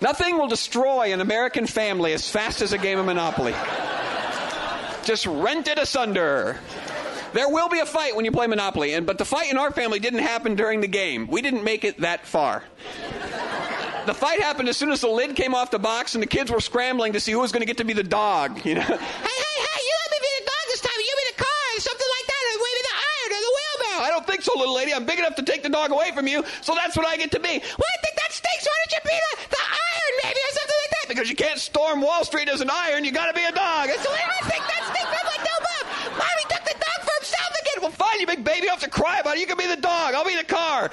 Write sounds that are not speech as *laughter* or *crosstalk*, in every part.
Nothing will destroy an American family as fast as a game of Monopoly. Just rent it asunder. There will be a fight when you play Monopoly, and but the fight in our family didn't happen during the game. We didn't make it that far. The fight happened as soon as the lid came off the box and the kids were scrambling to see who was going to get to be the dog. You know, Hey, hey, hey, you let me be the dog this time. You be the car or something like that, or maybe the iron or the wheelbarrow. I don't think so, little lady. I'm big enough to take the dog away from you, so that's what I get to be. Well, I think that stinks. Why don't you be the, the iron, because you can't storm Wall Street as an iron. You got to be a dog. That's the way I think. That's think. I'm like, no, Bob. Mommy took the dog for himself again. Well, fine. You big baby. You have to cry about it. You can be the dog. I'll be the car.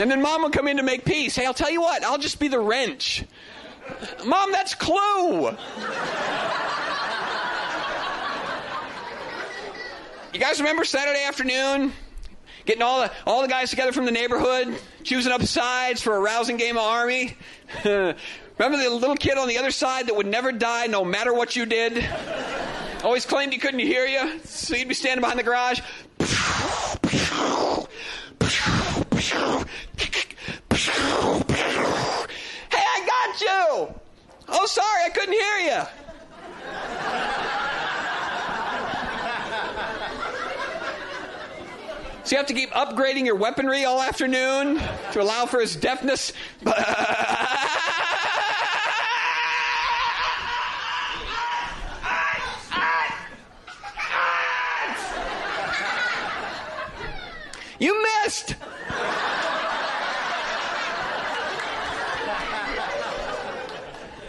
And then mom will come in to make peace. Hey, I'll tell you what, I'll just be the wrench. Mom, that's clue. You guys remember Saturday afternoon? Getting all the, all the guys together from the neighborhood, choosing up sides for a rousing game of army? *laughs* remember the little kid on the other side that would never die no matter what you did? Always claimed he couldn't hear you, so you'd be standing behind the garage. Hey, I got you! Oh, sorry, I couldn't hear you. So you have to keep upgrading your weaponry all afternoon to allow for his deafness. *laughs* You missed!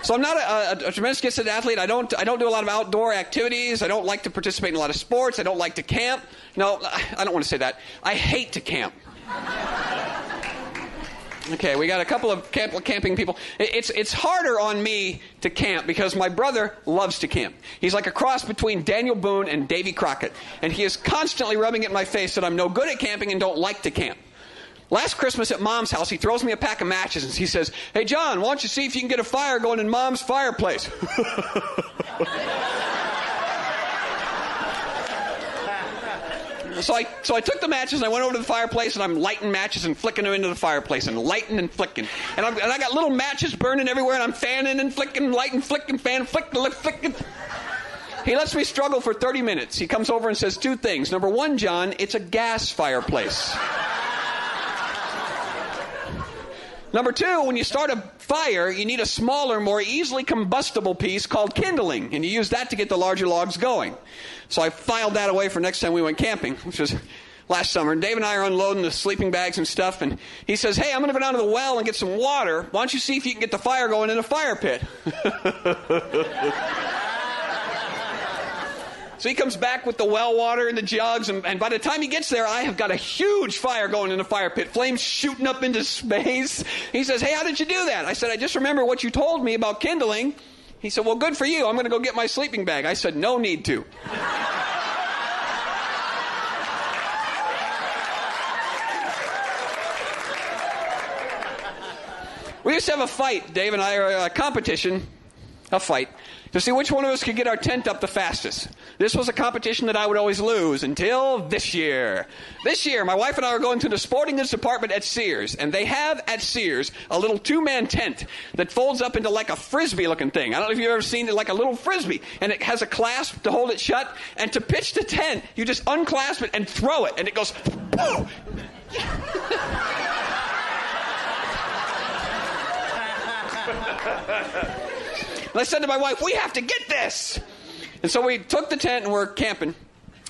So I'm not a, a, a tremendous gifted athlete. I don't I don't do a lot of outdoor activities. I don't like to participate in a lot of sports. I don't like to camp. No, I don't want to say that. I hate to camp. Okay, we got a couple of camp, camping people. It's it's harder on me to camp because my brother loves to camp. He's like a cross between Daniel Boone and Davy Crockett, and he is constantly rubbing it in my face that I'm no good at camping and don't like to camp. Last Christmas at Mom's house, he throws me a pack of matches and he says, "Hey John, why don't you see if you can get a fire going in Mom's fireplace?" *laughs* So I, so I took the matches and I went over to the fireplace and I'm lighting matches and flicking them into the fireplace and lighting and flicking. And, I'm, and I got little matches burning everywhere and I'm fanning and flicking, lighting, flicking, fan, flicking, flicking. He lets me struggle for 30 minutes. He comes over and says two things. Number one, John, it's a gas fireplace. Number two, when you start a fire, you need a smaller, more easily combustible piece called kindling, and you use that to get the larger logs going. So I filed that away for next time we went camping, which was last summer. And Dave and I are unloading the sleeping bags and stuff, and he says, Hey, I'm going to go down to the well and get some water. Why don't you see if you can get the fire going in a fire pit? *laughs* So he comes back with the well water and the jugs, and, and by the time he gets there, I have got a huge fire going in the fire pit, flames shooting up into *laughs* space. He says, Hey, how did you do that? I said, I just remember what you told me about kindling. He said, Well, good for you. I'm going to go get my sleeping bag. I said, No need to. We used to have a fight, Dave and I, a competition, a fight, to see which one of us could get our tent up the fastest. This was a competition that I would always lose until this year. This year, my wife and I are going to the sporting goods department at Sears, and they have at Sears a little two man tent that folds up into like a frisbee looking thing. I don't know if you've ever seen it like a little frisbee, and it has a clasp to hold it shut. And to pitch the tent, you just unclasp it and throw it, and it goes. Boom! *laughs* And I said to my wife, we have to get this. And so we took the tent and we're camping.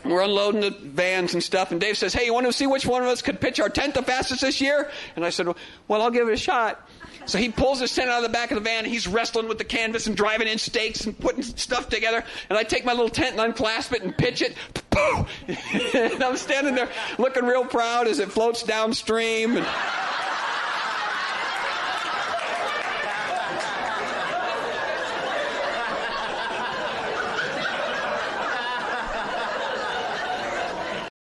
We're unloading the vans and stuff. And Dave says, hey, you want to see which one of us could pitch our tent the fastest this year? And I said, well, I'll give it a shot. So he pulls his tent out of the back of the van. And he's wrestling with the canvas and driving in stakes and putting stuff together. And I take my little tent and unclasp it and pitch it. *laughs* And I'm standing there looking real proud as it floats downstream. And